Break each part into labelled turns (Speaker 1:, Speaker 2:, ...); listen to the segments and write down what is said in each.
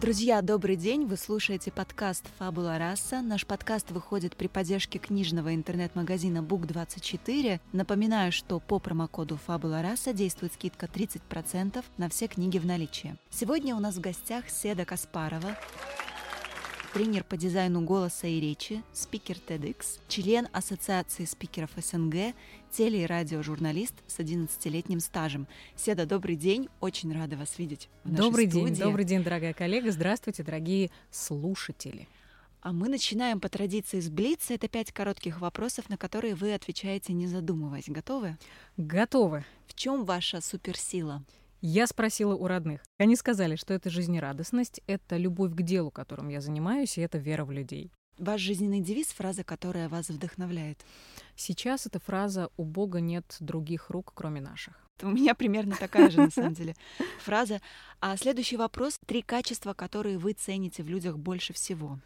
Speaker 1: Друзья, добрый день! Вы слушаете подкаст «Фабула раса». Наш подкаст выходит при поддержке книжного интернет-магазина Book24. Напоминаю, что по промокоду «Фабула раса» действует скидка 30% на все книги в наличии. Сегодня у нас в гостях Седа Каспарова, тренер по дизайну голоса и речи, спикер TEDx, член Ассоциации спикеров СНГ, теле- и радиожурналист с 11-летним стажем. Седа, добрый день, очень рада вас видеть в нашей
Speaker 2: Добрый
Speaker 1: студии.
Speaker 2: день, добрый день, дорогая коллега. Здравствуйте, дорогие слушатели.
Speaker 1: А мы начинаем по традиции с Блица. Это пять коротких вопросов, на которые вы отвечаете, не задумываясь. Готовы?
Speaker 2: Готовы.
Speaker 1: В чем ваша суперсила?
Speaker 2: Я спросила у родных. Они сказали, что это жизнерадостность, это любовь к делу, которым я занимаюсь, и это вера в людей.
Speaker 1: Ваш жизненный девиз, фраза, которая вас вдохновляет.
Speaker 2: Сейчас эта фраза «у Бога нет других рук, кроме наших».
Speaker 1: У меня примерно такая же, на самом деле, фраза. А следующий вопрос. Три качества, которые вы цените в людях больше всего.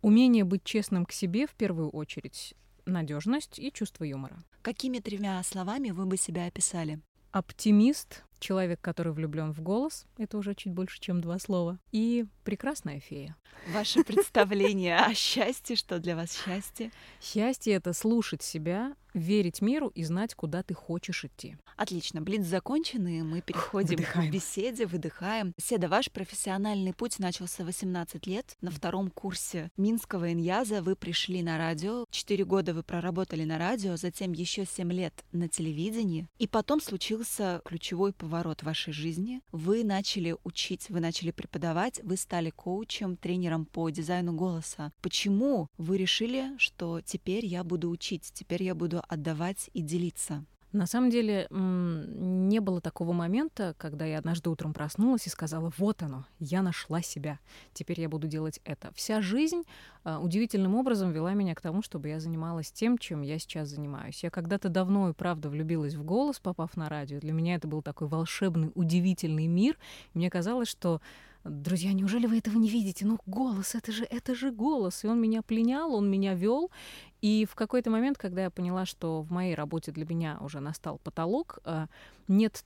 Speaker 2: Умение быть честным к себе в первую очередь, надежность и чувство юмора.
Speaker 1: Какими тремя словами вы бы себя описали?
Speaker 2: Оптимист, человек, который влюблен в голос, это уже чуть больше, чем два слова, и прекрасная фея.
Speaker 1: Ваше представление о счастье, что для вас счастье?
Speaker 2: Счастье — это слушать себя, верить миру и знать, куда ты хочешь идти.
Speaker 1: Отлично, блиц закончен, и мы переходим
Speaker 2: Выдыхаем.
Speaker 1: к беседе, выдыхаем. Седа, ваш профессиональный путь начался в 18 лет. На втором курсе Минского иньяза вы пришли на радио. Четыре года вы проработали на радио, затем еще семь лет на телевидении. И потом случился ключевой поворот в вашей жизни. Вы начали учить, вы начали преподавать, вы стали коучем, тренером по дизайну голоса. Почему вы решили, что теперь я буду учить, теперь я буду отдавать и делиться?
Speaker 2: На самом деле не было такого момента, когда я однажды утром проснулась и сказала, вот оно, я нашла себя, теперь я буду делать это. Вся жизнь а, удивительным образом вела меня к тому, чтобы я занималась тем, чем я сейчас занимаюсь. Я когда-то давно и правда влюбилась в голос, попав на радио. Для меня это был такой волшебный, удивительный мир. Мне казалось, что Друзья, неужели вы этого не видите? Ну, голос, это же, это же голос. И он меня пленял, он меня вел. И в какой-то момент, когда я поняла, что в моей работе для меня уже настал потолок, а, нет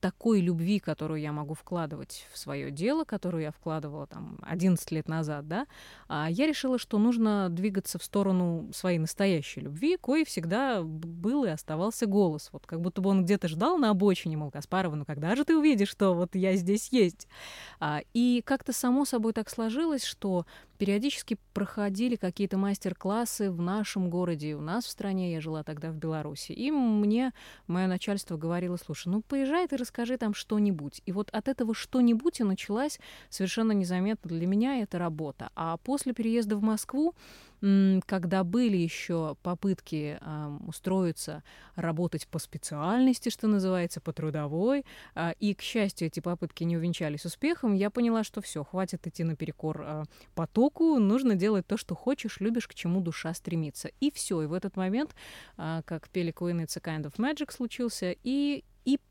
Speaker 2: такой любви, которую я могу вкладывать в свое дело, которую я вкладывала там 11 лет назад, да, а я решила, что нужно двигаться в сторону своей настоящей любви, кое всегда был и оставался голос. Вот как будто бы он где-то ждал на обочине, мол, Каспарова, ну когда же ты увидишь, что вот я здесь есть? А, и как-то само собой так сложилось, что периодически проходили какие-то мастер-классы в нашем городе, у нас в стране, я жила тогда в Беларуси, и мне мое начальство говорило, слушай, ну поезжай ты расскажи там что-нибудь. И вот от этого что-нибудь и началась совершенно незаметно для меня эта работа. А после переезда в Москву, когда были еще попытки устроиться, работать по специальности, что называется, по трудовой, э, и, к счастью, эти попытки не увенчались успехом, я поняла, что все, хватит идти наперекор э, потоку, нужно делать то, что хочешь, любишь, к чему душа стремится. И все. И в этот момент, э, как пели Queen, It's a Kind of Magic случился, и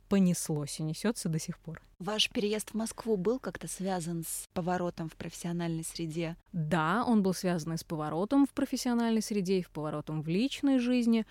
Speaker 2: понеслось, и несется до сих пор.
Speaker 1: Ваш переезд в Москву был как-то связан с поворотом в профессиональной среде?
Speaker 2: Да, он был связан и с поворотом в профессиональной среде, и в поворотом в личной жизни.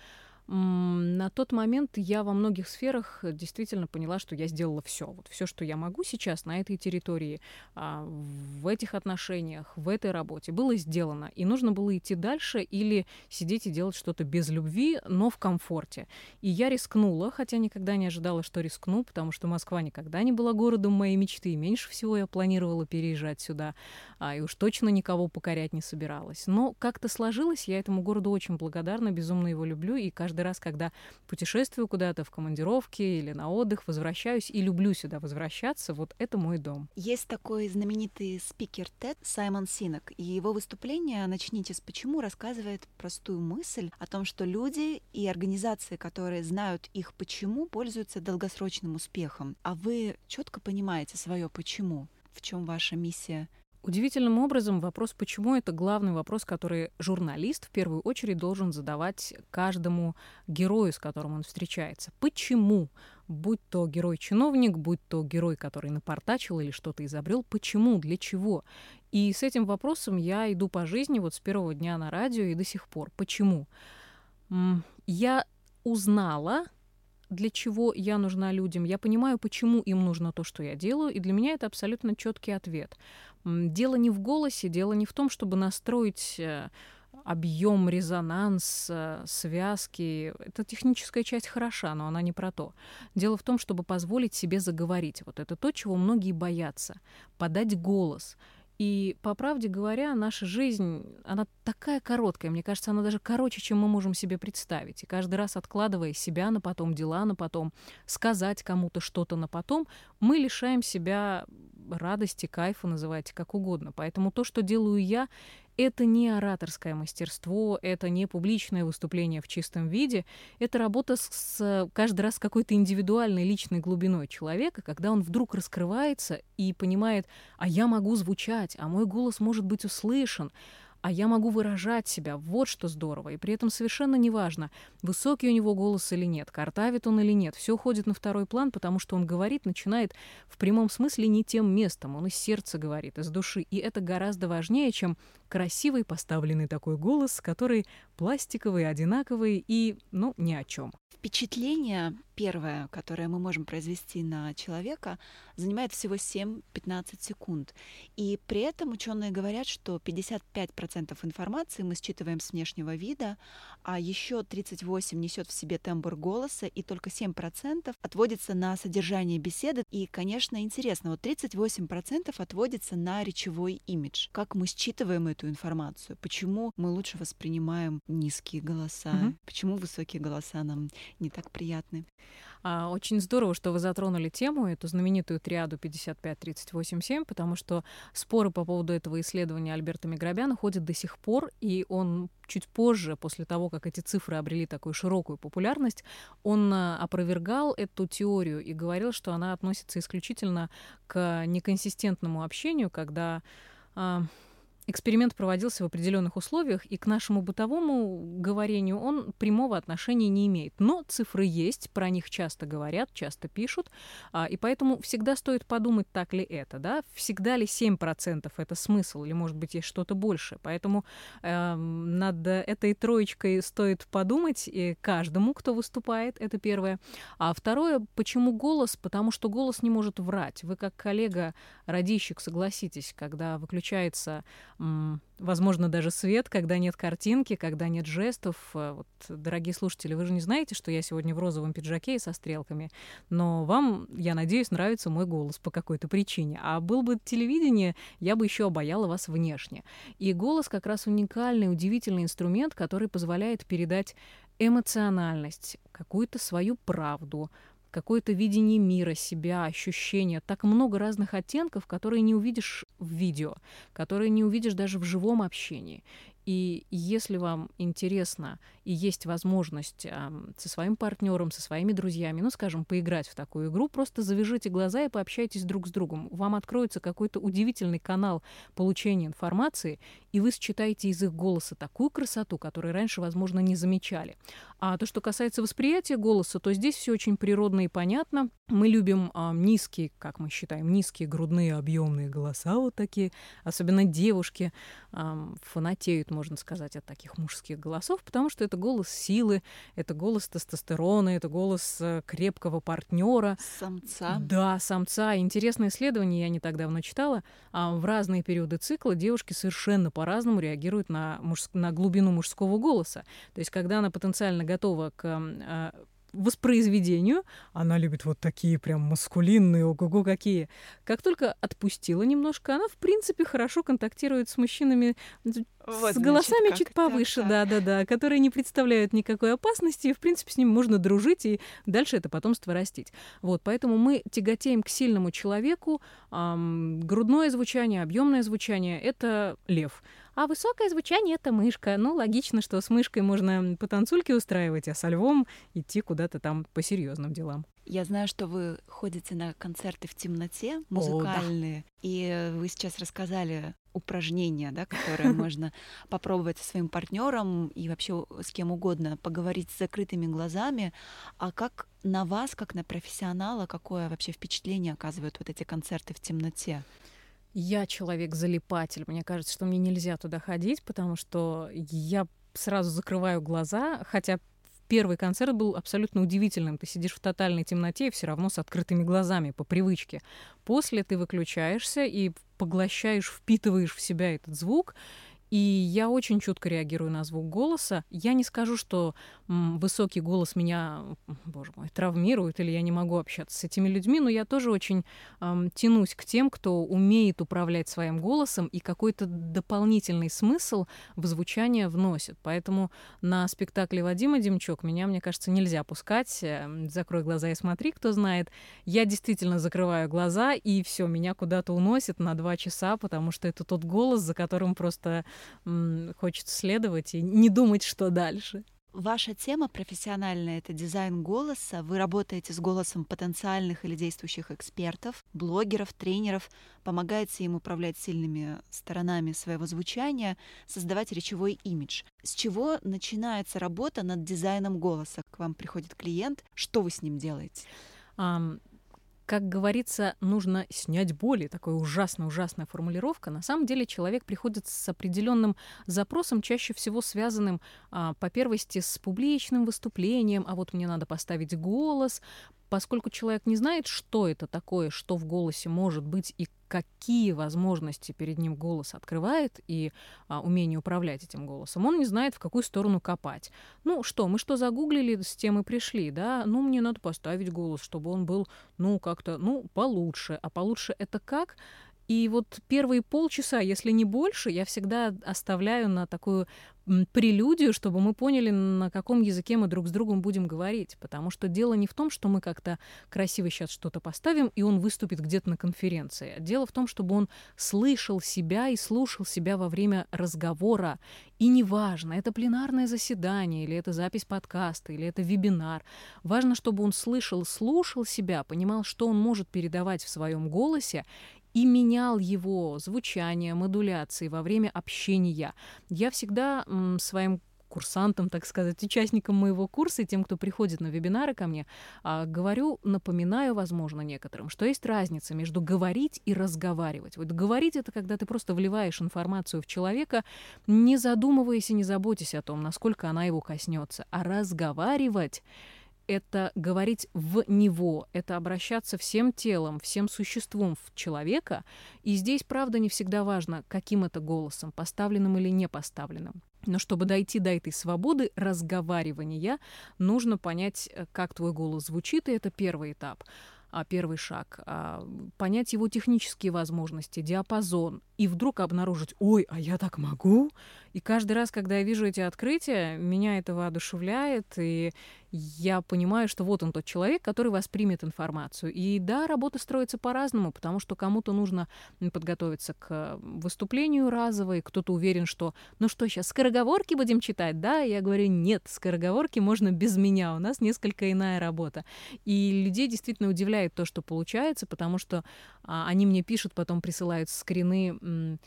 Speaker 2: На тот момент я во многих сферах действительно поняла, что я сделала все. Вот все, что я могу сейчас на этой территории, а, в этих отношениях, в этой работе, было сделано. И нужно было идти дальше или сидеть и делать что-то без любви, но в комфорте. И я рискнула, хотя никогда не ожидала, что рискну, потому что Москва никогда не была городом моей мечты, и меньше всего я планировала переезжать сюда, а, и уж точно никого покорять не собиралась. Но как-то сложилось, я этому городу очень благодарна, безумно его люблю, и каждый раз, когда путешествую куда-то в командировке или на отдых, возвращаюсь и люблю сюда возвращаться, вот это мой дом.
Speaker 1: Есть такой знаменитый спикер TED Саймон Синок, и его выступление «Начните с почему» рассказывает простую мысль о том, что люди и организации, которые знают их почему, пользуются долгосрочным успехом. А вы четко понимаете свое почему? В чем ваша миссия?
Speaker 2: Удивительным образом вопрос «почему?» — это главный вопрос, который журналист в первую очередь должен задавать каждому герою, с которым он встречается. Почему? Будь то герой-чиновник, будь то герой, который напортачил или что-то изобрел, почему, для чего? И с этим вопросом я иду по жизни вот с первого дня на радио и до сих пор. Почему? Я узнала, для чего я нужна людям, я понимаю, почему им нужно то, что я делаю, и для меня это абсолютно четкий ответ. Дело не в голосе, дело не в том, чтобы настроить э, объем, резонанс, э, связки. Эта техническая часть хороша, но она не про то. Дело в том, чтобы позволить себе заговорить. Вот это то, чего многие боятся. Подать голос — и, по правде говоря, наша жизнь, она такая короткая. Мне кажется, она даже короче, чем мы можем себе представить. И каждый раз откладывая себя на потом, дела на потом, сказать кому-то что-то на потом, мы лишаем себя радости, кайфа, называйте как угодно. Поэтому то, что делаю я, это не ораторское мастерство, это не публичное выступление в чистом виде, это работа с, с каждый раз какой-то индивидуальной личной глубиной человека, когда он вдруг раскрывается и понимает, а я могу звучать, а мой голос может быть услышан, а я могу выражать себя. Вот что здорово. И при этом совершенно неважно, высокий у него голос или нет, картавит он или нет. Все уходит на второй план, потому что он говорит, начинает в прямом смысле не тем местом. Он из сердца говорит, из души. И это гораздо важнее, чем красивый поставленный такой голос, который пластиковый, одинаковый и, ну, ни о чем.
Speaker 1: Впечатление первое, которое мы можем произвести на человека, занимает всего 7-15 секунд. И при этом ученые говорят, что 55% информации мы считываем с внешнего вида, а еще 38% несет в себе тембр голоса, и только 7% отводится на содержание беседы. И, конечно, интересно, вот 38% отводится на речевой имидж. Как мы считываем эту информацию? Почему мы лучше воспринимаем низкие голоса? Угу. Почему высокие голоса нам не так приятны?
Speaker 2: А, очень здорово, что вы затронули тему, эту знаменитую триаду 55-38-7, потому что споры по поводу этого исследования Альберта Миграбяна ходят до сих пор, и он чуть позже, после того, как эти цифры обрели такую широкую популярность, он а, опровергал эту теорию и говорил, что она относится исключительно к неконсистентному общению, когда а, Эксперимент проводился в определенных условиях, и к нашему бытовому говорению он прямого отношения не имеет. Но цифры есть, про них часто говорят, часто пишут, а, и поэтому всегда стоит подумать, так ли это, да? Всегда ли 7% это смысл, или, может быть, есть что-то больше. Поэтому э, над этой троечкой стоит подумать и каждому, кто выступает, это первое. А второе, почему голос? Потому что голос не может врать. Вы как коллега-радищик согласитесь, когда выключается возможно, даже свет, когда нет картинки, когда нет жестов. Э, вот, дорогие слушатели, вы же не знаете, что я сегодня в розовом пиджаке и со стрелками, но вам, я надеюсь, нравится мой голос по какой-то причине. А был бы телевидение, я бы еще обаяла вас внешне. И голос как раз уникальный, удивительный инструмент, который позволяет передать эмоциональность, какую-то свою правду, какое-то видение мира, себя, ощущения. Так много разных оттенков, которые не увидишь в видео, которые не увидишь даже в живом общении. И если вам интересно и есть возможность э, со своим партнером, со своими друзьями, ну, скажем, поиграть в такую игру, просто завяжите глаза и пообщайтесь друг с другом. Вам откроется какой-то удивительный канал получения информации, и вы считаете из их голоса такую красоту, которую раньше, возможно, не замечали. А то, что касается восприятия голоса, то здесь все очень природно и понятно. Мы любим э, низкие, как мы считаем, низкие грудные объемные голоса вот такие, особенно девушки э, фанатеют можно сказать, от таких мужских голосов, потому что это голос силы, это голос тестостерона, это голос э, крепкого партнера.
Speaker 1: Самца.
Speaker 2: Да, самца. Интересное исследование я не так давно читала. А в разные периоды цикла девушки совершенно по-разному реагируют на, муж... на глубину мужского голоса. То есть, когда она потенциально готова к э, воспроизведению. Она любит вот такие прям маскулинные, ого-го какие. Как только отпустила немножко, она, в принципе, хорошо контактирует с мужчинами вот, с голосами значит, чуть повыше, да-да-да, которые не представляют никакой опасности, и, в принципе, с ними можно дружить и дальше это потомство растить. Вот, поэтому мы тяготеем к сильному человеку. Эм, грудное звучание, объемное звучание — это лев. А высокое звучание — это мышка. Ну, логично, что с мышкой можно по танцульке устраивать, а со львом идти куда-то там по серьезным делам.
Speaker 1: Я знаю, что вы ходите на концерты в темноте, музыкальные, О, да. и вы сейчас рассказали упражнения, да, которые можно попробовать со своим партнером и вообще с кем угодно поговорить с закрытыми глазами. А как на вас, как на профессионала, какое вообще впечатление оказывают вот эти концерты в темноте?
Speaker 2: Я человек-залипатель. Мне кажется, что мне нельзя туда ходить, потому что я сразу закрываю глаза, хотя первый концерт был абсолютно удивительным. Ты сидишь в тотальной темноте и все равно с открытыми глазами по привычке. После ты выключаешься и поглощаешь, впитываешь в себя этот звук, и я очень чутко реагирую на звук голоса. Я не скажу, что высокий голос меня, боже мой, травмирует, или я не могу общаться с этими людьми, но я тоже очень эм, тянусь к тем, кто умеет управлять своим голосом и какой-то дополнительный смысл в звучание вносит. Поэтому на спектакле Вадима Демчук меня, мне кажется, нельзя пускать. Эм, закрой глаза и смотри, кто знает. Я действительно закрываю глаза, и все, меня куда-то уносит на два часа, потому что это тот голос, за которым просто хочется следовать и не думать, что дальше.
Speaker 1: Ваша тема профессиональная — это дизайн голоса. Вы работаете с голосом потенциальных или действующих экспертов, блогеров, тренеров, помогаете им управлять сильными сторонами своего звучания, создавать речевой имидж. С чего начинается работа над дизайном голоса? К вам приходит клиент, что вы с ним делаете?
Speaker 2: Как говорится, нужно снять боли. Такая ужасная-ужасная формулировка. На самом деле человек приходит с определенным запросом, чаще всего связанным а, по первости с публичным выступлением, а вот мне надо поставить голос, поскольку человек не знает, что это такое, что в голосе может быть и какие возможности перед ним голос открывает и а, умение управлять этим голосом, он не знает, в какую сторону копать. Ну что, мы что загуглили, с тем и пришли, да? Ну, мне надо поставить голос, чтобы он был, ну, как-то, ну, получше. А получше это как? И вот первые полчаса, если не больше, я всегда оставляю на такую прелюдию, чтобы мы поняли, на каком языке мы друг с другом будем говорить. Потому что дело не в том, что мы как-то красиво сейчас что-то поставим, и он выступит где-то на конференции. Дело в том, чтобы он слышал себя и слушал себя во время разговора. И неважно, это пленарное заседание, или это запись подкаста, или это вебинар. Важно, чтобы он слышал, слушал себя, понимал, что он может передавать в своем голосе, и менял его звучание, модуляции во время общения. Я всегда своим курсантам, так сказать, участникам моего курса и тем, кто приходит на вебинары ко мне, а, говорю, напоминаю, возможно, некоторым, что есть разница между говорить и разговаривать. Вот говорить — это когда ты просто вливаешь информацию в человека, не задумываясь и не заботясь о том, насколько она его коснется. А разговаривать это говорить в него, это обращаться всем телом, всем существом в человека. И здесь, правда, не всегда важно, каким это голосом, поставленным или не поставленным. Но чтобы дойти до этой свободы разговаривания, нужно понять, э, как твой голос звучит, и это первый этап а, первый шаг, а, понять его технические возможности, диапазон, и вдруг обнаружить, ой, а я так могу? И каждый раз, когда я вижу эти открытия, меня это воодушевляет, и я понимаю, что вот он тот человек, который воспримет информацию. И да, работа строится по-разному, потому что кому-то нужно подготовиться к выступлению разово, кто-то уверен, что ну что, сейчас скороговорки будем читать, да? Я говорю, нет, скороговорки можно без меня, у нас несколько иная работа. И людей действительно удивляет то, что получается, потому что а, они мне пишут, потом присылают скрины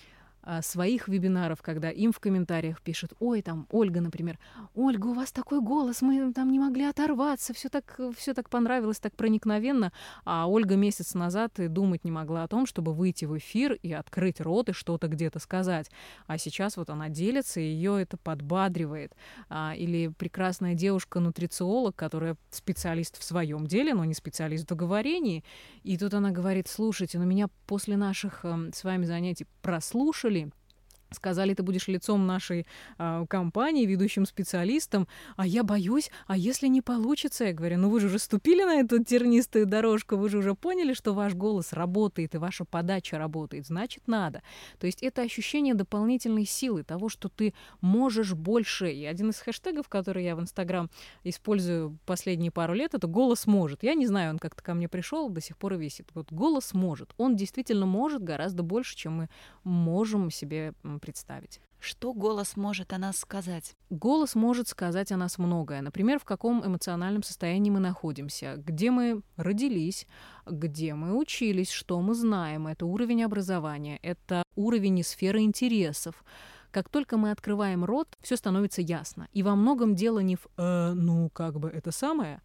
Speaker 2: своих вебинаров, когда им в комментариях пишут, ой, там, Ольга, например, Ольга, у вас такой голос, мы там не могли оторваться, все так, все так понравилось, так проникновенно, а Ольга месяц назад и думать не могла о том, чтобы выйти в эфир и открыть рот и что-то где-то сказать, а сейчас вот она делится, и ее это подбадривает, а, или прекрасная девушка-нутрициолог, которая специалист в своем деле, но не специалист в договорении, и тут она говорит, слушайте, ну меня после наших э, с вами занятий прослушали, слушали Сказали, ты будешь лицом нашей э, компании, ведущим специалистом, а я боюсь, а если не получится? Я говорю, ну вы же уже ступили на эту тернистую дорожку, вы же уже поняли, что ваш голос работает и ваша подача работает, значит, надо. То есть это ощущение дополнительной силы, того, что ты можешь больше. И один из хэштегов, который я в Инстаграм использую последние пару лет, это «голос может». Я не знаю, он как-то ко мне пришел, до сих пор висит. Вот голос может. Он действительно может гораздо больше, чем мы можем себе представить.
Speaker 1: Что голос может о нас сказать?
Speaker 2: Голос может сказать о нас многое. Например, в каком эмоциональном состоянии мы находимся, где мы родились, где мы учились, что мы знаем. Это уровень образования, это уровень и сферы интересов. Как только мы открываем рот, все становится ясно. И во многом дело не в э, «ну, как бы это самое»,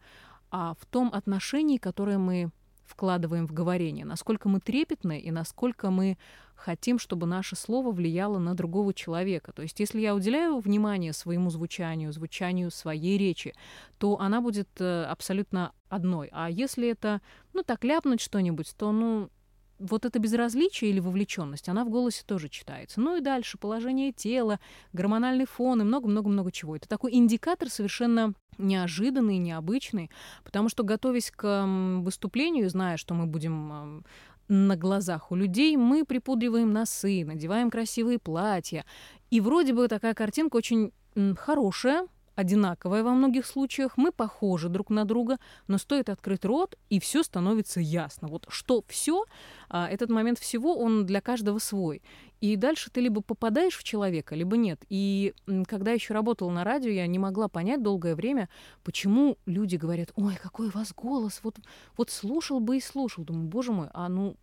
Speaker 2: а в том отношении, которое мы вкладываем в говорение, насколько мы трепетны и насколько мы хотим, чтобы наше слово влияло на другого человека. То есть если я уделяю внимание своему звучанию, звучанию своей речи, то она будет э, абсолютно одной. А если это, ну так, ляпнуть что-нибудь, то, ну, вот это безразличие или вовлеченность, она в голосе тоже читается. Ну и дальше положение тела, гормональный фон и много-много-много чего. Это такой индикатор совершенно неожиданный, необычный, потому что, готовясь к выступлению, зная, что мы будем на глазах у людей, мы припудриваем носы, надеваем красивые платья. И вроде бы такая картинка очень хорошая, одинаковая во многих случаях, мы похожи друг на друга, но стоит открыть рот, и все становится ясно. Вот что все, а, этот момент всего, он для каждого свой. И дальше ты либо попадаешь в человека, либо нет. И когда еще работала на радио, я не могла понять долгое время, почему люди говорят, ой, какой у вас голос, вот, вот слушал бы и слушал. Думаю, боже мой, а ну,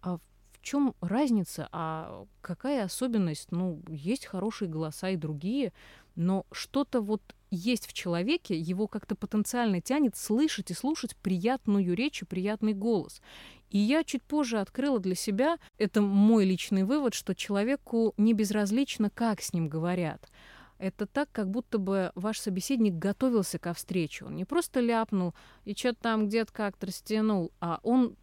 Speaker 2: а в чем разница, а какая особенность? Ну, есть хорошие голоса и другие, но что-то вот есть в человеке, его как-то потенциально тянет слышать и слушать приятную речь и приятный голос. И я чуть позже открыла для себя, это мой личный вывод, что человеку не безразлично, как с ним говорят. Это так, как будто бы ваш собеседник готовился ко встрече. Он не просто ляпнул и что-то там где-то как-то растянул, а он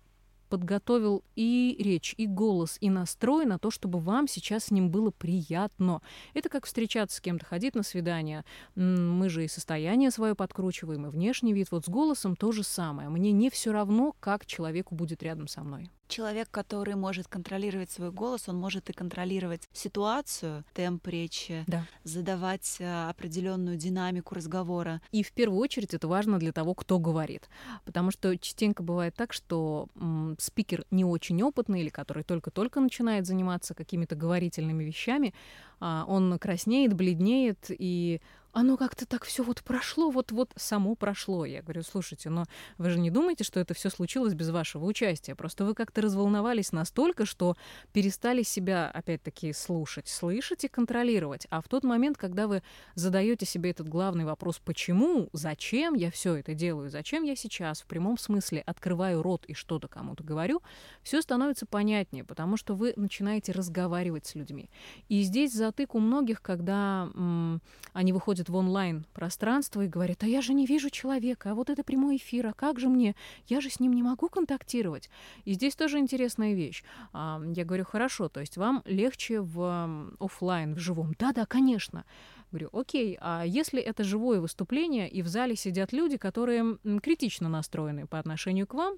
Speaker 2: подготовил и речь, и голос, и настрой на то, чтобы вам сейчас с ним было приятно. Это как встречаться с кем-то, ходить на свидание. Мы же и состояние свое подкручиваем, и внешний вид. Вот с голосом то же самое. Мне не все равно, как человеку будет рядом со мной.
Speaker 1: Человек, который может контролировать свой голос, он может и контролировать ситуацию, темп речи, да. задавать э, определенную динамику разговора.
Speaker 2: И в первую очередь это важно для того, кто говорит. Потому что частенько бывает так, что м, спикер не очень опытный или который только-только начинает заниматься какими-то говорительными вещами, а, он краснеет, бледнеет и оно как-то так все вот прошло, вот-вот само прошло. Я говорю, слушайте, но вы же не думаете, что это все случилось без вашего участия? Просто вы как-то разволновались настолько, что перестали себя, опять-таки, слушать, слышать и контролировать. А в тот момент, когда вы задаете себе этот главный вопрос, почему, зачем я все это делаю, зачем я сейчас в прямом смысле открываю рот и что-то кому-то говорю, все становится понятнее, потому что вы начинаете разговаривать с людьми. И здесь затык у многих, когда м, они выходят в онлайн-пространство и говорят, а я же не вижу человека, а вот это прямой эфир, а как же мне? Я же с ним не могу контактировать. И здесь тоже интересная вещь. Я говорю, хорошо, то есть вам легче в офлайн, в живом? Да-да, конечно. Говорю, окей, а если это живое выступление, и в зале сидят люди, которые критично настроены по отношению к вам,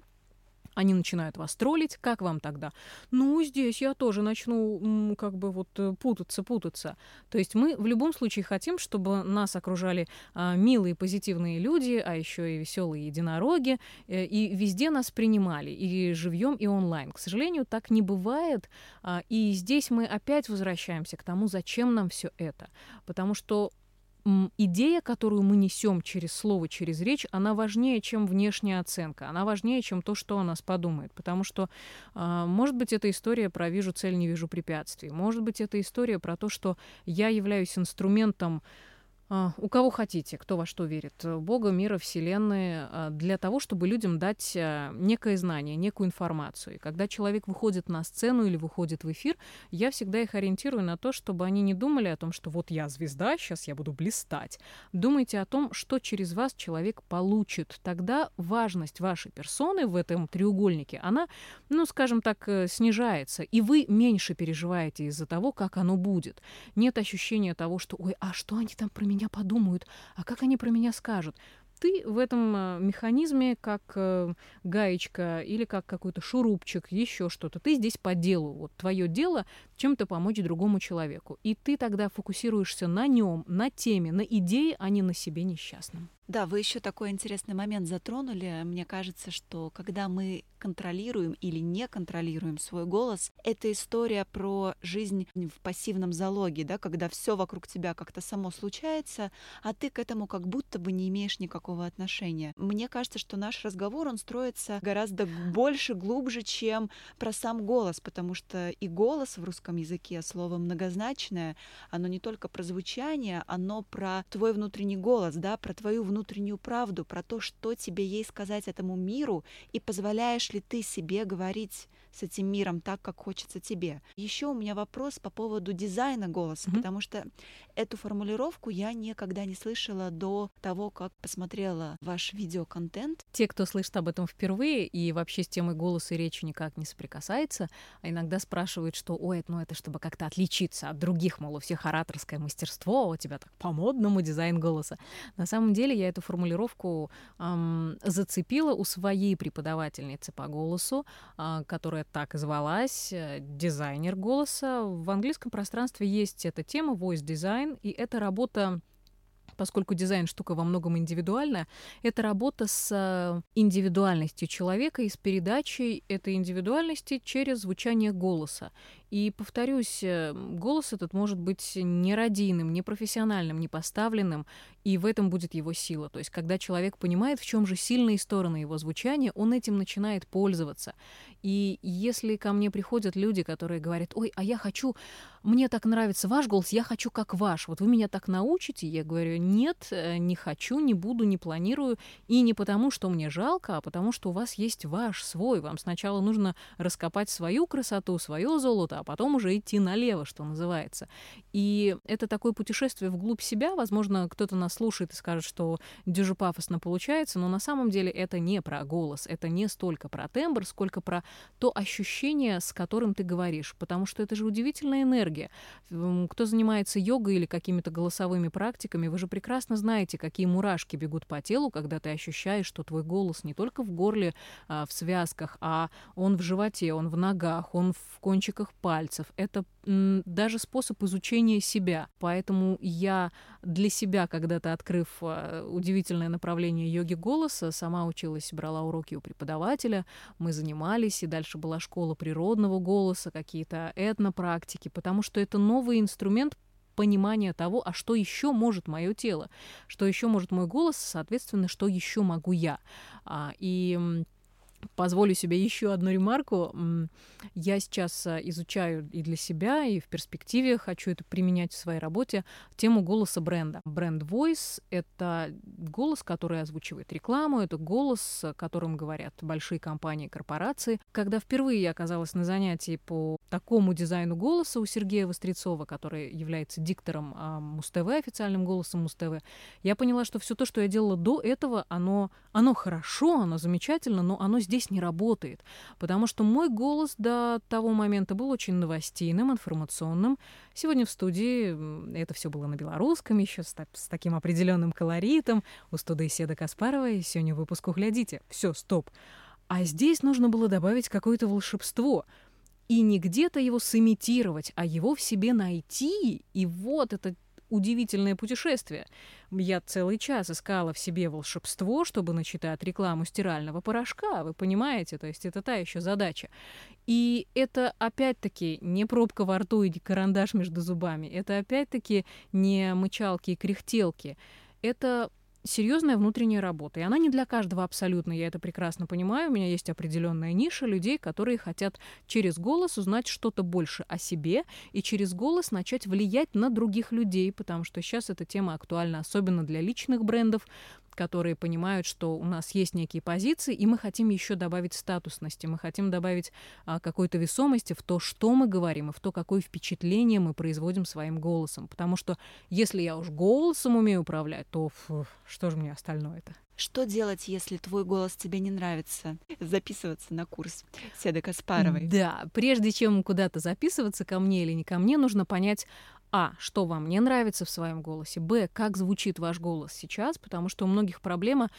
Speaker 2: они начинают вас троллить. Как вам тогда? Ну, здесь я тоже начну как бы вот э, путаться, путаться. То есть мы в любом случае хотим, чтобы нас окружали а, милые, позитивные люди, а еще и веселые единороги, э, и везде нас принимали, и живьем, и онлайн. К сожалению, так не бывает. А, и здесь мы опять возвращаемся к тому, зачем нам все это. Потому что идея, которую мы несем через слово, через речь, она важнее, чем внешняя оценка, она важнее, чем то, что о нас подумает. Потому что, э, может быть, это история про «вижу цель, не вижу препятствий», может быть, это история про то, что я являюсь инструментом а, у кого хотите, кто во что верит, Бога, мира, Вселенной, а, для того, чтобы людям дать а, некое знание, некую информацию. И когда человек выходит на сцену или выходит в эфир, я всегда их ориентирую на то, чтобы они не думали о том, что вот я звезда, сейчас я буду блистать. Думайте о том, что через вас человек получит. Тогда важность вашей персоны в этом треугольнике, она, ну, скажем так, э, снижается. И вы меньше переживаете из-за того, как оно будет. Нет ощущения того, что, ой, а что они там про меня меня подумают, а как они про меня скажут? Ты в этом э, механизме как э, гаечка или как какой-то шурупчик, еще что-то. Ты здесь по делу. Вот твое дело чем-то помочь другому человеку. И ты тогда фокусируешься на нем, на теме, на идее, а не на себе несчастном.
Speaker 1: Да, вы еще такой интересный момент затронули. Мне кажется, что когда мы контролируем или не контролируем свой голос, это история про жизнь в пассивном залоге, да, когда все вокруг тебя как-то само случается, а ты к этому как будто бы не имеешь никакого отношения. Мне кажется, что наш разговор, он строится гораздо больше, глубже, чем про сам голос, потому что и голос в русском языке, слово многозначное, оно не только про звучание, оно про твой внутренний голос, да, про твою внутреннюю правду, про то, что тебе ей сказать этому миру, и позволяешь ли ты себе говорить с этим миром так, как хочется тебе. Еще у меня вопрос по поводу дизайна голоса, mm-hmm. потому что эту формулировку я никогда не слышала до того, как посмотрела ваш видеоконтент.
Speaker 2: Те, кто слышит об этом впервые и вообще с темой голоса и речи никак не соприкасается, а иногда спрашивают, что ой, ну это чтобы как-то отличиться от других, мол, у всех ораторское мастерство, а у тебя так по-модному дизайн голоса. На самом деле я эту формулировку эм, зацепила у своей преподавательницы по голосу, э, которая так и звалась, э, дизайнер голоса. В английском пространстве есть эта тема, voice design, и это работа поскольку дизайн штука во многом индивидуальная, это работа с э, индивидуальностью человека и с передачей этой индивидуальности через звучание голоса. И, повторюсь, э, голос этот может быть не родийным, не профессиональным, не поставленным, и в этом будет его сила. То есть, когда человек понимает, в чем же сильные стороны его звучания, он этим начинает пользоваться. И если ко мне приходят люди, которые говорят, ой, а я хочу, мне так нравится ваш голос, я хочу как ваш, вот вы меня так научите, я говорю, нет, э, не хочу, не буду, не планирую, и не потому, что мне жалко, а потому, что у вас есть ваш свой, вам сначала нужно раскопать свою красоту, свое золото, а потом уже идти налево, что называется. И это такое путешествие вглубь себя. Возможно, кто-то нас слушает и скажет, что дюже пафосно получается, но на самом деле это не про голос, это не столько про тембр, сколько про то ощущение, с которым ты говоришь, потому что это же удивительная энергия. Кто занимается йогой или какими-то голосовыми практиками, вы же прекрасно знаете, какие мурашки бегут по телу, когда ты ощущаешь, что твой голос не только в горле, а, в связках, а он в животе, он в ногах, он в кончиках пальцев. Это даже способ изучения себя. Поэтому я для себя, когда-то открыв а, удивительное направление йоги голоса, сама училась, брала уроки у преподавателя, мы занимались, и дальше была школа природного голоса, какие-то этнопрактики, потому что это новый инструмент понимания того, а что еще может мое тело, что еще может мой голос, соответственно, что еще могу я. А, и Позволю себе еще одну ремарку. Я сейчас а, изучаю и для себя, и в перспективе хочу это применять в своей работе тему голоса бренда. Бренд Voice — это голос, который озвучивает рекламу, это голос, которым говорят большие компании, корпорации. Когда впервые я оказалась на занятии по такому дизайну голоса у Сергея Вострецова, который является диктором а, Муз-ТВ, официальным голосом Муз-ТВ, я поняла, что все то, что я делала до этого, оно, оно хорошо, оно замечательно, но оно здесь не работает, потому что мой голос до того момента был очень новостейным, информационным. Сегодня в студии это все было на белорусском еще с, с таким определенным колоритом. У студии Седа Каспарова и сегодня в выпуску глядите. Все, стоп. А здесь нужно было добавить какое-то волшебство и не где-то его сымитировать, а его в себе найти. И вот это удивительное путешествие. Я целый час искала в себе волшебство, чтобы начитать рекламу стирального порошка, вы понимаете? То есть это та еще задача. И это опять-таки не пробка во рту и карандаш между зубами. Это опять-таки не мычалки и кряхтелки. Это серьезная внутренняя работа. И она не для каждого абсолютно, я это прекрасно понимаю. У меня есть определенная ниша людей, которые хотят через голос узнать что-то больше о себе и через голос начать влиять на других людей, потому что сейчас эта тема актуальна особенно для личных брендов, которые понимают, что у нас есть некие позиции, и мы хотим еще добавить статусности, мы хотим добавить а, какой-то весомости в то, что мы говорим, и в то, какое впечатление мы производим своим голосом. Потому что если я уж голосом умею управлять, то фу, что же мне остальное-то?
Speaker 1: Что делать, если твой голос тебе не нравится? Записываться на курс Седы Каспаровой.
Speaker 2: Да, прежде чем куда-то записываться, ко мне или не ко мне, нужно понять, а, что вам не нравится в своем голосе, б, как звучит ваш голос сейчас, потому что у многих проблема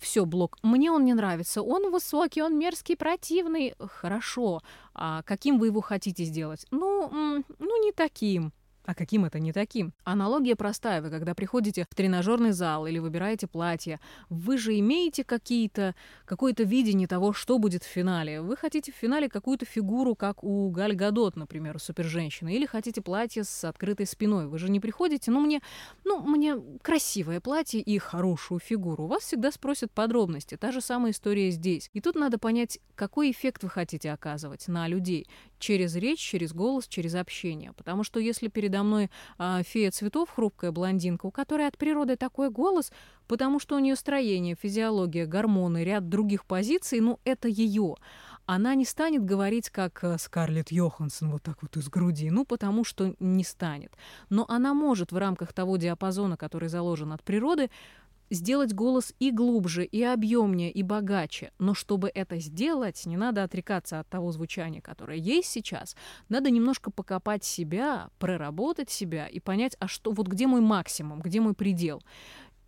Speaker 2: все, блок. Мне он не нравится. Он высокий, он мерзкий, противный. Хорошо. А каким вы его хотите сделать? Ну, ну не таким. А каким это не таким? Аналогия простая. Вы когда приходите в тренажерный зал или выбираете платье, вы же имеете какие-то, какое-то видение того, что будет в финале. Вы хотите в финале какую-то фигуру, как у Галь Гадот, например, суперженщины, или хотите платье с открытой спиной. Вы же не приходите, ну мне, ну мне красивое платье и хорошую фигуру. У вас всегда спросят подробности. Та же самая история здесь. И тут надо понять, какой эффект вы хотите оказывать на людей через речь, через голос, через общение. Потому что если передо мной а, фея цветов, хрупкая блондинка, у которой от природы такой голос, потому что у нее строение, физиология, гормоны, ряд других позиций, ну это ее. Она не станет говорить, как э, Скарлетт Йоханссон, вот так вот из груди, ну потому что не станет. Но она может в рамках того диапазона, который заложен от природы, сделать голос и глубже, и объемнее, и богаче. Но чтобы это сделать, не надо отрекаться от того звучания, которое есть сейчас. Надо немножко покопать себя, проработать себя и понять, а что, вот где мой максимум, где мой предел.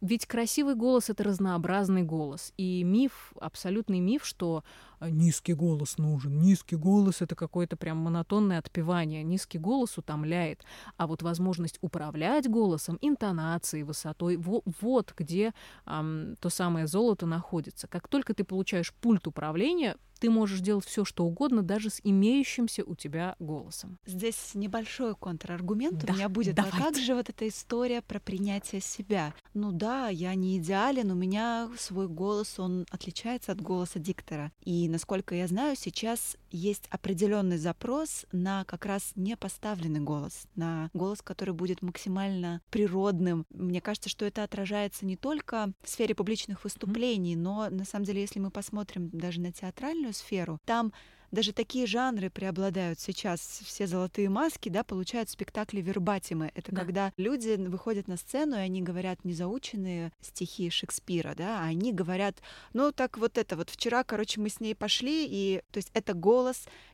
Speaker 2: Ведь красивый голос — это разнообразный голос. И миф, абсолютный миф, что низкий голос нужен. Низкий голос — это какое-то прям монотонное отпевание. Низкий голос утомляет. А вот возможность управлять голосом, интонацией, высотой, вот, где эм, то самое золото находится. Как только ты получаешь пульт управления, ты можешь делать все, что угодно, даже с имеющимся у тебя голосом.
Speaker 1: Здесь небольшой контраргумент да, у меня будет. Давайте. А как же вот эта история про принятие себя? Ну да, я не идеален, у меня свой голос, он отличается от голоса диктора. И насколько я знаю, сейчас есть определенный запрос на как раз непоставленный голос, на голос, который будет максимально природным. Мне кажется, что это отражается не только в сфере публичных выступлений, но на самом деле, если мы посмотрим даже на театральную сферу, там даже такие жанры преобладают сейчас. Все золотые маски, да, получают спектакли вербатимы. Это да. когда люди выходят на сцену, и они говорят незаученные стихи Шекспира, да, а они говорят, ну так вот это вот вчера, короче, мы с ней пошли, и то есть это голос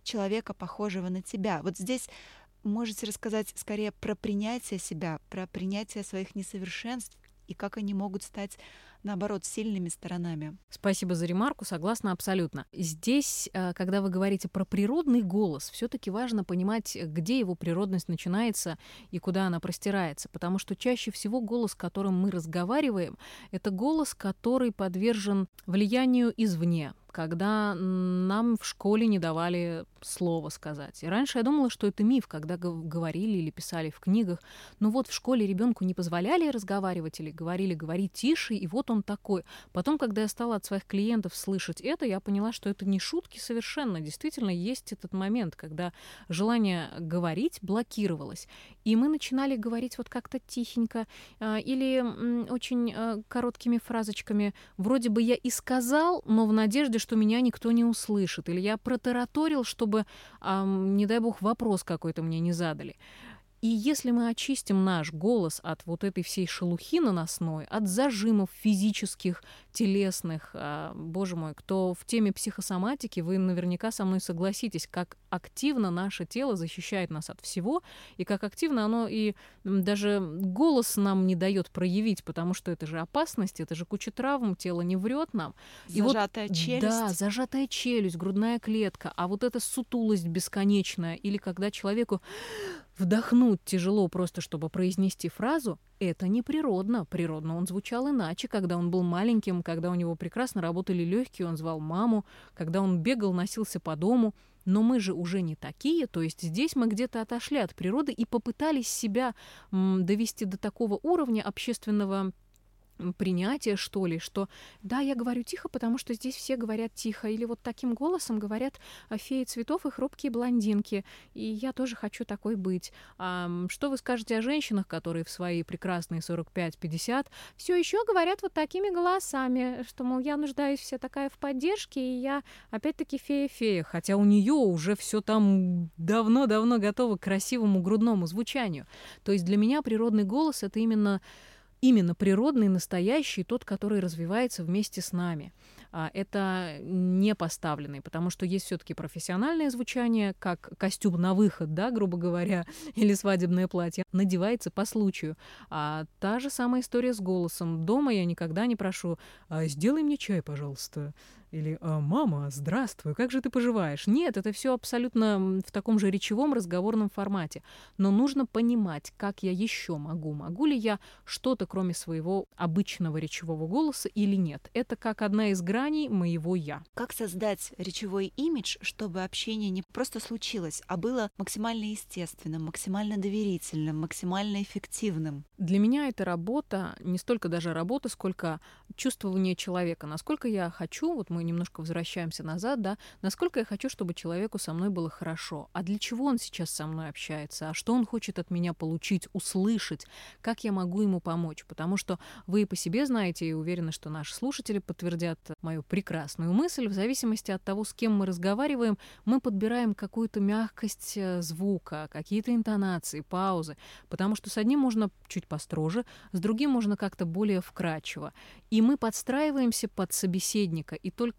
Speaker 1: человека, похожего на тебя. Вот здесь можете рассказать скорее про принятие себя, про принятие своих несовершенств и как они могут стать наоборот, сильными сторонами.
Speaker 2: Спасибо за ремарку, согласна абсолютно. Здесь, э, когда вы говорите про природный голос, все-таки важно понимать, где его природность начинается и куда она простирается, потому что чаще всего голос, которым мы разговариваем, это голос, который подвержен влиянию извне, когда нам в школе не давали слова сказать. И раньше я думала, что это миф, когда говорили или писали в книгах. Но вот в школе ребенку не позволяли разговаривать или говорили, говори тише, и вот он такой. Потом, когда я стала от своих клиентов слышать это, я поняла, что это не шутки совершенно. Действительно, есть этот момент, когда желание говорить блокировалось. И мы начинали говорить вот как-то тихенько а, или очень а, короткими фразочками. Вроде бы я и сказал, но в надежде, что меня никто не услышит. Или я протараторил, чтобы, не дай бог, вопрос какой-то мне не задали. И если мы очистим наш голос от вот этой всей шелухи наносной, от зажимов физических, телесных, а, боже мой, кто в теме психосоматики, вы наверняка со мной согласитесь, как активно наше тело защищает нас от всего, и как активно оно и даже голос нам не дает проявить, потому что это же опасность, это же куча травм, тело не врет нам.
Speaker 1: Зажатая
Speaker 2: и
Speaker 1: вот, челюсть.
Speaker 2: Да, зажатая челюсть, грудная клетка, а вот эта сутулость бесконечная, или когда человеку Вдохнуть тяжело просто, чтобы произнести фразу, это неприродно. Природно он звучал иначе, когда он был маленьким, когда у него прекрасно работали легкие, он звал маму, когда он бегал, носился по дому. Но мы же уже не такие, то есть здесь мы где-то отошли от природы и попытались себя довести до такого уровня общественного принятие, что ли, что да, я говорю тихо, потому что здесь все говорят тихо, или вот таким голосом говорят феи цветов и хрупкие блондинки, и я тоже хочу такой быть. А, что вы скажете о женщинах, которые в свои прекрасные 45-50 все еще говорят вот такими голосами, что, мол, я нуждаюсь вся такая в поддержке, и я опять-таки фея-фея, хотя у нее уже все там давно-давно готово к красивому грудному звучанию. То есть для меня природный голос — это именно именно природный, настоящий, тот, который развивается вместе с нами. А, это не поставленный, потому что есть все-таки профессиональное звучание, как костюм на выход, да, грубо говоря, или свадебное платье, надевается по случаю. А та же самая история с голосом. Дома я никогда не прошу «А, «сделай мне чай, пожалуйста». Или «А, «Мама, здравствуй, как же ты поживаешь?» Нет, это все абсолютно в таком же речевом разговорном формате. Но нужно понимать, как я еще могу. Могу ли я что-то, кроме своего обычного речевого голоса или нет. Это как одна из граней моего «я».
Speaker 1: Как создать речевой имидж, чтобы общение не просто случилось, а было максимально естественным, максимально доверительным, максимально эффективным?
Speaker 2: Для меня это работа, не столько даже работа, сколько чувствование человека. Насколько я хочу, вот мы немножко возвращаемся назад, да, насколько я хочу, чтобы человеку со мной было хорошо. А для чего он сейчас со мной общается? А что он хочет от меня получить, услышать? Как я могу ему помочь? Потому что вы и по себе знаете, и уверены, что наши слушатели подтвердят мою прекрасную мысль. В зависимости от того, с кем мы разговариваем, мы подбираем какую-то мягкость э, звука, какие-то интонации, паузы. Потому что с одним можно чуть построже, с другим можно как-то более вкрадчиво. И мы подстраиваемся под собеседника, и только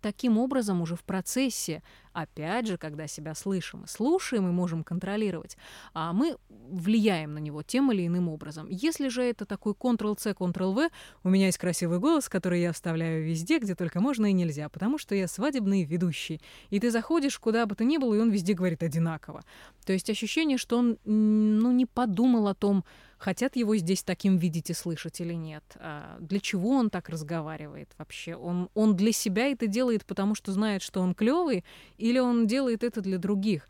Speaker 2: таким образом уже в процессе Опять же, когда себя слышим и слушаем и можем контролировать, а мы влияем на него тем или иным образом. Если же это такой Ctrl-C, Ctrl-V, у меня есть красивый голос, который я вставляю везде, где только можно и нельзя, потому что я свадебный ведущий. И ты заходишь куда бы то ни было, и он везде говорит одинаково. То есть ощущение, что он ну, не подумал о том, хотят его здесь таким видеть и слышать или нет. А для чего он так разговаривает вообще? Он, он для себя это делает, потому что знает, что он клевый, или он делает это для других.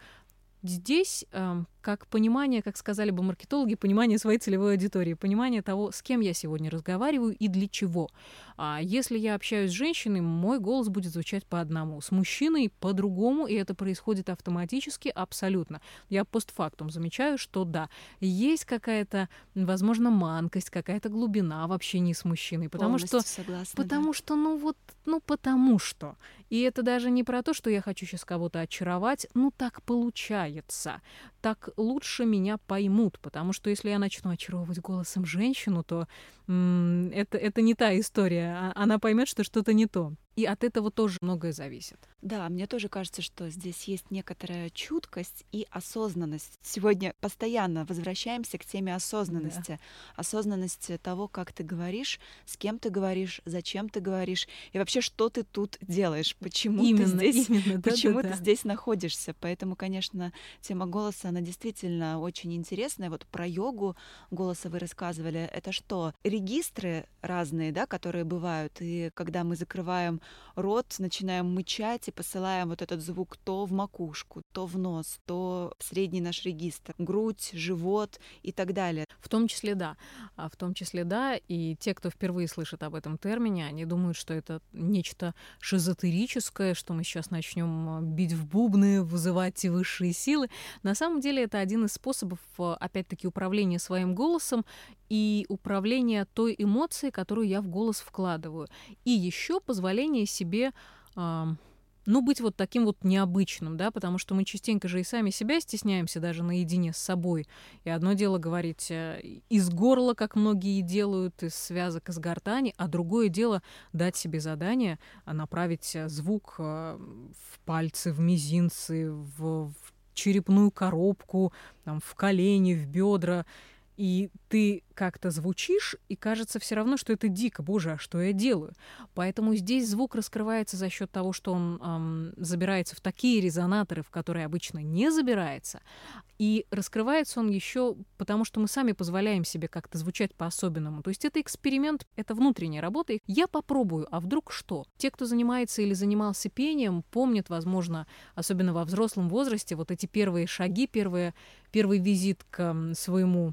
Speaker 2: Здесь э, как понимание, как сказали бы маркетологи, понимание своей целевой аудитории, понимание того, с кем я сегодня разговариваю и для чего. А если я общаюсь с женщиной, мой голос будет звучать по одному, с мужчиной по другому, и это происходит автоматически абсолютно. Я постфактум замечаю, что да, есть какая-то, возможно, манкость, какая-то глубина в общении с мужчиной, потому
Speaker 1: Полностью
Speaker 2: что,
Speaker 1: согласна,
Speaker 2: потому
Speaker 1: да.
Speaker 2: что, ну вот, ну потому что. И это даже не про то, что я хочу сейчас кого-то очаровать, ну так получается так лучше меня поймут, потому что если я начну очаровывать голосом женщину, то это, это не та история, а она поймет, что что-то не то. И от этого тоже многое зависит.
Speaker 1: Да, мне тоже кажется, что здесь есть некоторая чуткость и осознанность. Сегодня постоянно возвращаемся к теме осознанности. Да. Осознанности того, как ты говоришь, с кем ты говоришь, зачем ты говоришь, и вообще, что ты тут делаешь, почему
Speaker 2: именно,
Speaker 1: ты здесь,
Speaker 2: именно, да,
Speaker 1: почему
Speaker 2: да,
Speaker 1: ты
Speaker 2: да.
Speaker 1: здесь находишься. Поэтому, конечно, тема голоса, она действительно очень интересная. Вот про йогу голоса вы рассказывали. Это что? Регистры разные, да, которые бывают, и когда мы закрываем рот, начинаем мычать и посылаем вот этот звук то в макушку, то в нос, то в средний наш регистр, грудь, живот и так далее.
Speaker 2: В том числе да. А в том числе да. И те, кто впервые слышит об этом термине, они думают, что это нечто шизотерическое, что мы сейчас начнем а, бить в бубны, вызывать высшие силы. На самом деле это один из способов, а, опять-таки, управления своим голосом и управления той эмоцией, которую я в голос вкладываю. И еще позволение себе э, ну, быть вот таким вот необычным, да, потому что мы частенько же и сами себя стесняемся даже наедине с собой. И одно дело говорить э, из горла, как многие делают, из связок из гортани, а другое дело дать себе задание, а направить э, звук э, в пальцы, в мизинцы, в, в черепную коробку, там, в колени, в бедра. И ты как-то звучишь, и кажется все равно, что это дико, боже, а что я делаю? Поэтому здесь звук раскрывается за счет того, что он эм, забирается в такие резонаторы, в которые обычно не забирается, и раскрывается он еще потому, что мы сами позволяем себе как-то звучать по-особенному. То есть это эксперимент, это внутренняя работа. Я попробую, а вдруг что? Те, кто занимается или занимался пением, помнят, возможно, особенно во взрослом возрасте, вот эти первые шаги, первые, первый визит к своему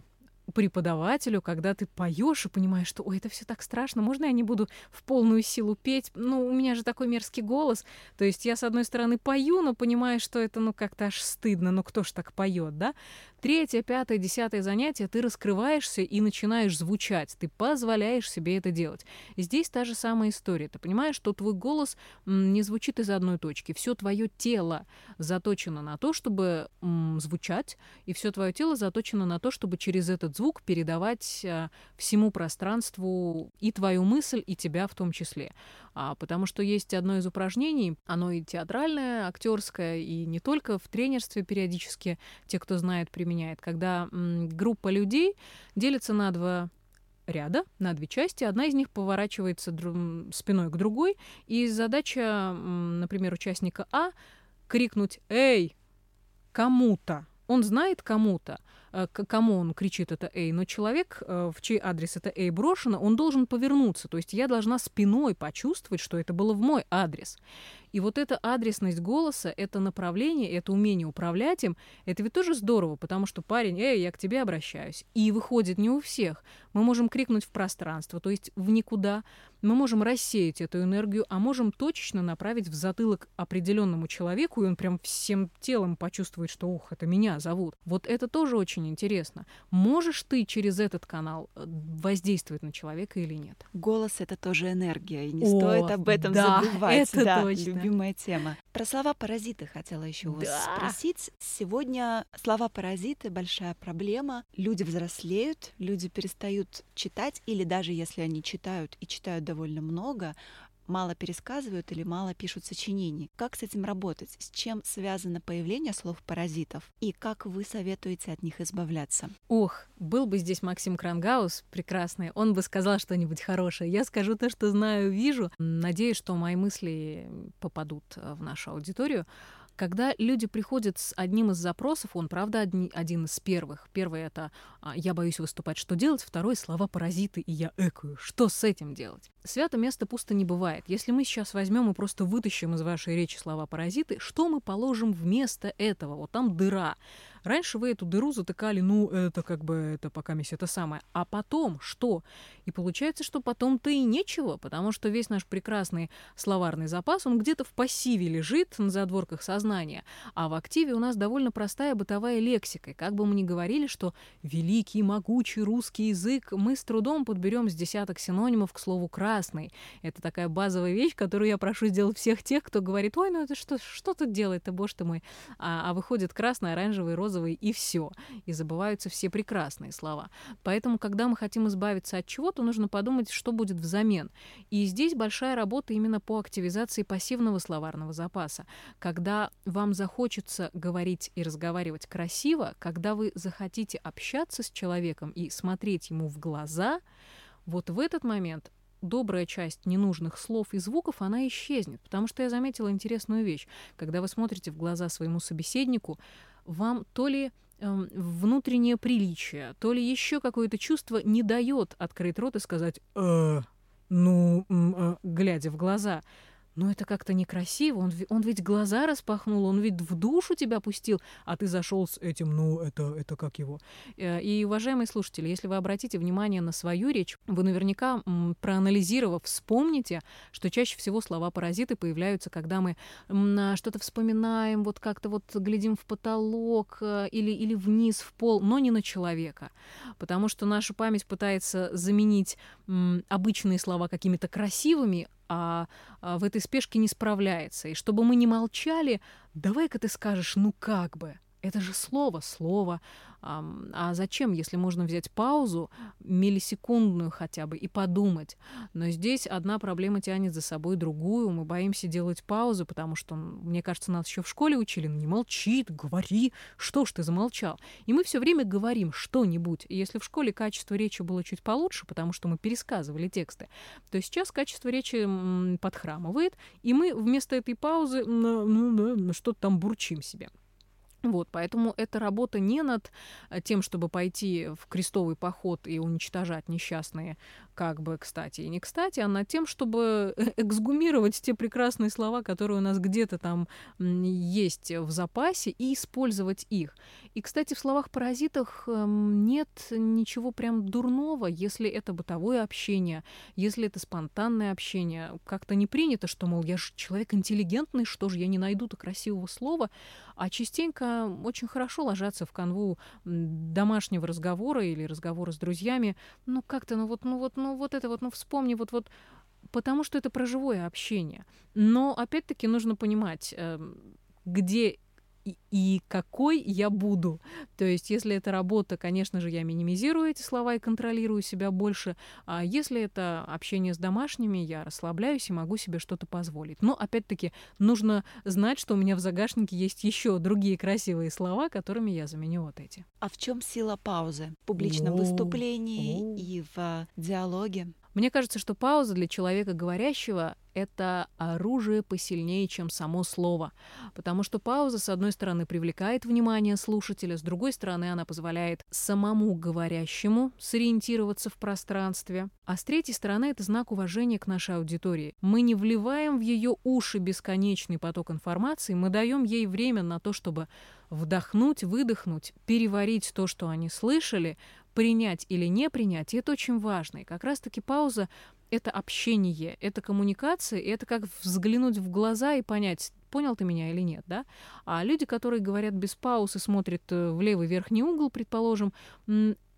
Speaker 2: преподавателю, когда ты поешь и понимаешь, что ой, это все так страшно, можно я не буду в полную силу петь? Ну, у меня же такой мерзкий голос. То есть я, с одной стороны, пою, но понимаю, что это, ну, как-то аж стыдно, ну, кто ж так поет, да? Третье, пятое, десятое занятие ты раскрываешься и начинаешь звучать. Ты позволяешь себе это делать. Здесь та же самая история. Ты понимаешь, что твой голос не звучит из одной точки. Все твое тело заточено на то, чтобы звучать, и все твое тело заточено на то, чтобы через этот звук передавать а, всему пространству и твою мысль, и тебя в том числе. А, потому что есть одно из упражнений, оно и театральное, актерское, и не только в тренерстве периодически те, кто знает, применяет, когда м, группа людей делится на два ряда на две части. Одна из них поворачивается спиной к другой, и задача, например, участника А крикнуть «Эй!» кому-то. Он знает кому-то, Э, кому он кричит это «эй», но человек, э, в чей адрес это «эй» брошено, он должен повернуться. То есть я должна спиной почувствовать, что это было в мой адрес. И вот эта адресность голоса, это направление, это умение управлять им, это ведь тоже здорово, потому что парень, эй, я к тебе обращаюсь. И выходит не у всех. Мы можем крикнуть в пространство, то есть в никуда. Мы можем рассеять эту энергию, а можем точечно направить в затылок определенному человеку, и он прям всем телом почувствует, что, ух, это меня зовут. Вот это тоже очень интересно. Можешь ты через этот канал э, воздействовать на человека или нет?
Speaker 1: Голос — это тоже энергия, и не О, стоит об этом да, забывать.
Speaker 2: Это да, точно.
Speaker 1: Любимая тема. Про слова паразиты хотела еще да. вас спросить. Сегодня слова паразиты большая проблема. Люди взрослеют, люди перестают читать, или даже если они читают и читают довольно много, мало пересказывают или мало пишут сочинений. Как с этим работать? С чем связано появление слов-паразитов? И как вы советуете от них избавляться?
Speaker 2: Ох, был бы здесь Максим Крангаус прекрасный, он бы сказал что-нибудь хорошее. Я скажу то, что знаю, вижу. Надеюсь, что мои мысли попадут в нашу аудиторию. Когда люди приходят с одним из запросов, он, правда, одни, один из первых. Первый — это а, «я боюсь выступать, что делать?», второй — «слова паразиты, и я экую, что с этим делать?». Свято место пусто не бывает. Если мы сейчас возьмем и просто вытащим из вашей речи слова паразиты, что мы положим вместо этого? Вот там дыра. Раньше вы эту дыру затыкали, ну, это как бы, это пока мисс это самое. А потом что? И получается, что потом-то и нечего, потому что весь наш прекрасный словарный запас, он где-то в пассиве лежит на задворках сознания, а в активе у нас довольно простая бытовая лексика. И как бы мы ни говорили, что великий, могучий русский язык, мы с трудом подберем с десяток синонимов к слову «красный». Это такая базовая вещь, которую я прошу сделать всех тех, кто говорит, ой, ну это что, что тут делает-то, боже ты мой. А, а выходит красный, оранжевый, розовый, розовый и все. И забываются все прекрасные слова. Поэтому, когда мы хотим избавиться от чего-то, нужно подумать, что будет взамен. И здесь большая работа именно по активизации пассивного словарного запаса. Когда вам захочется говорить и разговаривать красиво, когда вы захотите общаться с человеком и смотреть ему в глаза, вот в этот момент добрая часть ненужных слов и звуков, она исчезнет. Потому что я заметила интересную вещь. Когда вы смотрите в глаза своему собеседнику, вам то ли э, внутреннее приличие, то ли еще какое-то чувство не дает открыть рот и сказать «э, ну, э, глядя в глаза но это как-то некрасиво. Он, он ведь глаза распахнул, он ведь в душу тебя пустил, а ты зашел с этим, ну, это, это как его. Э, и, уважаемые слушатели, если вы обратите внимание на свою речь, вы наверняка, проанализировав, вспомните, что чаще всего слова-паразиты появляются, когда мы что-то вспоминаем, вот как-то вот глядим в потолок э, или, или вниз, в пол, но не на человека. Потому что наша память пытается заменить обычные слова какими-то красивыми, а, а в этой спешке не справляется. И чтобы мы не молчали, давай-ка ты скажешь, ну как бы. Это же слово, слово. А зачем, если можно взять паузу, миллисекундную хотя бы, и подумать? Но здесь одна проблема тянет за собой другую. Мы боимся делать паузу, потому что, мне кажется, нас еще в школе учили, ну не молчи, говори, что ж ты замолчал? И мы все время говорим что-нибудь. Если в школе качество речи было чуть получше, потому что мы пересказывали тексты, то сейчас качество речи подхрамывает, и мы вместо этой паузы ну, ну, что-то там бурчим себе. Вот, поэтому эта работа не над э, тем, чтобы пойти в крестовый поход и уничтожать несчастные как бы кстати и не кстати, а над тем, чтобы эксгумировать те прекрасные слова, которые у нас где-то там есть в запасе, и использовать их. И, кстати, в словах-паразитах эм, нет ничего прям дурного, если это бытовое общение, если это спонтанное общение. Как-то не принято, что, мол, я же человек интеллигентный, что же я не найду-то красивого слова, а частенько очень хорошо ложатся в канву домашнего разговора или разговора с друзьями. Ну, как-то, ну вот, ну вот, ну ну вот это вот, ну вспомни, вот вот, потому что это про живое общение. Но опять-таки нужно понимать, эм, где и, и какой я буду. То есть, если это работа, конечно же, я минимизирую эти слова и контролирую себя больше. А если это общение с домашними, я расслабляюсь и могу себе что-то позволить. Но, опять-таки, нужно знать, что у меня в загашнике есть еще другие красивые слова, которыми я заменю вот эти.
Speaker 1: А в чем сила паузы? В публичном выступлении и в диалоге?
Speaker 2: Мне кажется, что пауза для человека говорящего — это оружие посильнее, чем само слово. Потому что пауза, с одной стороны, привлекает внимание слушателя, с другой стороны, она позволяет самому говорящему сориентироваться в пространстве, а с третьей стороны, это знак уважения к нашей аудитории. Мы не вливаем в ее уши бесконечный поток информации, мы даем ей время на то, чтобы вдохнуть, выдохнуть, переварить то, что они слышали, принять или не принять, и это очень важно. И как раз-таки пауза — это общение, это коммуникация, и это как взглянуть в глаза и понять, понял ты меня или нет, да? А люди, которые говорят без пауз и смотрят э, в левый верхний угол, предположим,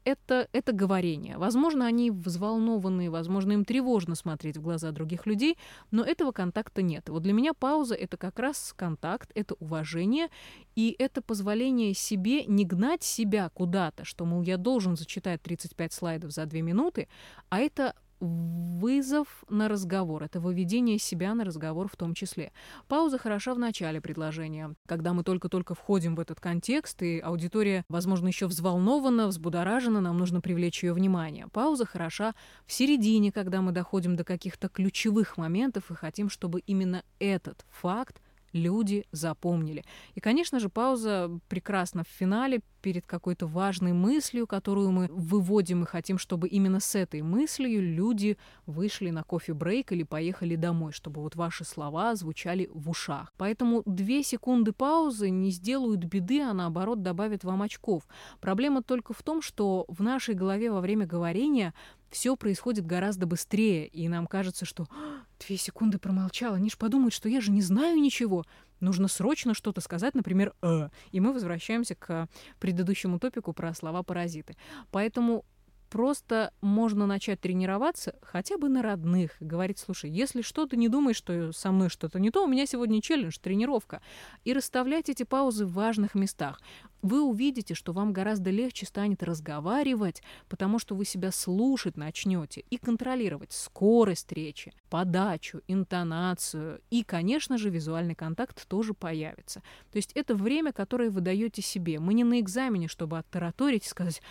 Speaker 2: это, это говорение. Возможно, они взволнованы, возможно, им тревожно смотреть в глаза других людей, но этого контакта нет. Вот для меня пауза — это как раз контакт, это уважение, и это позволение себе не гнать себя куда-то, что, мол, я должен зачитать 35 слайдов за 2 минуты, а это вызов на разговор, это выведение себя на разговор в том числе. Пауза хороша в начале предложения, когда мы только-только входим в этот контекст, и аудитория, возможно, еще взволнована, взбудоражена, нам нужно привлечь ее внимание. Пауза хороша в середине, когда мы доходим до каких-то ключевых моментов и хотим, чтобы именно этот факт люди запомнили. И, конечно же, пауза прекрасна в финале перед какой-то важной мыслью, которую мы выводим и хотим, чтобы именно с этой мыслью люди вышли на кофе-брейк или поехали домой, чтобы вот ваши слова звучали в ушах. Поэтому две секунды паузы не сделают беды, а наоборот добавят вам очков. Проблема только в том, что в нашей голове во время говорения все происходит гораздо быстрее, и нам кажется, что «А, две секунды промолчала, они ж подумают, что я же не знаю ничего. Нужно срочно что-то сказать, например, «э», и мы возвращаемся к предыдущему топику про слова-паразиты. Поэтому просто можно начать тренироваться хотя бы на родных. Говорить, слушай, если что, ты не думаешь, что со мной что-то не то, у меня сегодня челлендж, тренировка. И расставлять эти паузы в важных местах. Вы увидите, что вам гораздо легче станет разговаривать, потому что вы себя слушать начнете и контролировать скорость речи, подачу, интонацию и, конечно же, визуальный контакт тоже появится. То есть это время, которое вы даете себе. Мы не на экзамене, чтобы оттараторить и сказать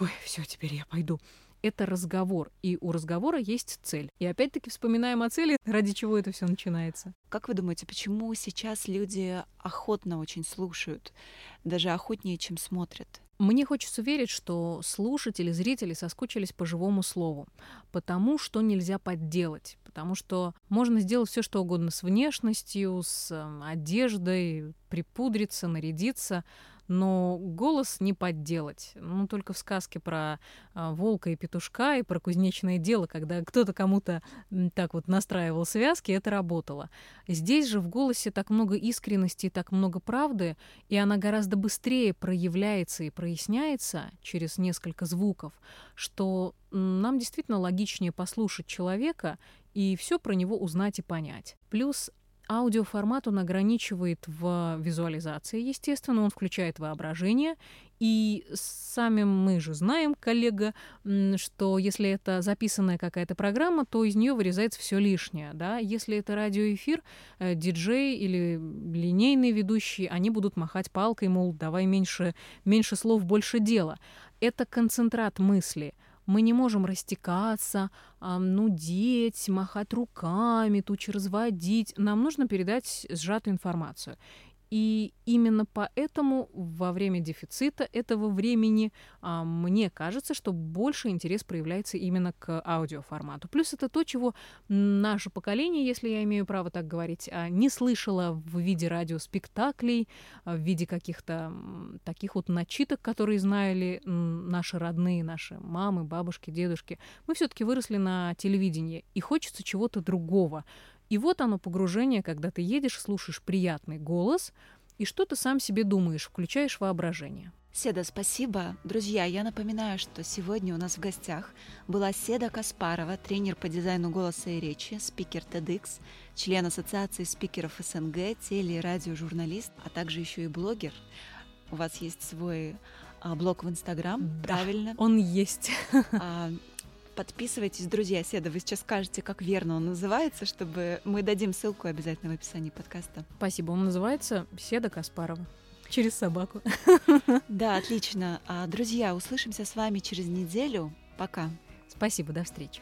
Speaker 2: ой, все, теперь я пойду. Это разговор, и у разговора есть цель. И опять-таки вспоминаем о цели, ради чего это все начинается.
Speaker 1: Как вы думаете, почему сейчас люди охотно очень слушают, даже охотнее, чем смотрят?
Speaker 2: Мне хочется верить, что слушатели, зрители соскучились по живому слову, потому что нельзя подделать, потому что можно сделать все, что угодно с внешностью, с эм, одеждой, припудриться, нарядиться, но голос не подделать. Ну, только в сказке про а, волка и петушка и про кузнечное дело, когда кто-то кому-то так вот настраивал связки, это работало. Здесь же в голосе так много искренности так много правды, и она гораздо быстрее проявляется и проясняется через несколько звуков, что нам действительно логичнее послушать человека и все про него узнать и понять. Плюс Аудиоформат он ограничивает в визуализации, естественно, он включает воображение. И сами мы же знаем, коллега, что если это записанная какая-то программа, то из нее вырезается все лишнее. Да? Если это радиоэфир, э, диджей или линейный ведущий, они будут махать палкой, мол, давай меньше, меньше слов, больше дела. Это концентрат мысли – мы не можем растекаться, нудеть, махать руками, тучи разводить. Нам нужно передать сжатую информацию. И именно поэтому во время дефицита этого времени а, мне кажется, что больше интерес проявляется именно к аудиоформату. Плюс это то, чего наше поколение, если я имею право так говорить, а, не слышало в виде радиоспектаклей, а, в виде каких-то таких вот начиток, которые знали наши родные, наши мамы, бабушки, дедушки. Мы все-таки выросли на телевидении, и хочется чего-то другого. И вот оно погружение, когда ты едешь, слушаешь приятный голос, и что ты сам себе думаешь, включаешь воображение.
Speaker 1: Седа, спасибо. Друзья, я напоминаю, что сегодня у нас в гостях была Седа Каспарова, тренер по дизайну голоса и речи, спикер TEDx, член Ассоциации спикеров СНГ, теле- и радиожурналист, а также еще и блогер. У вас есть свой а, блог в Инстаграм,
Speaker 2: Да,
Speaker 1: правильно?
Speaker 2: Он есть.
Speaker 1: А, подписывайтесь, друзья. Седа, вы сейчас скажете, как верно он называется, чтобы мы дадим ссылку обязательно в описании подкаста.
Speaker 2: Спасибо. Он называется Седа Каспарова. Через собаку.
Speaker 1: Да, отлично. А, друзья, услышимся с вами через неделю. Пока.
Speaker 2: Спасибо, до встречи.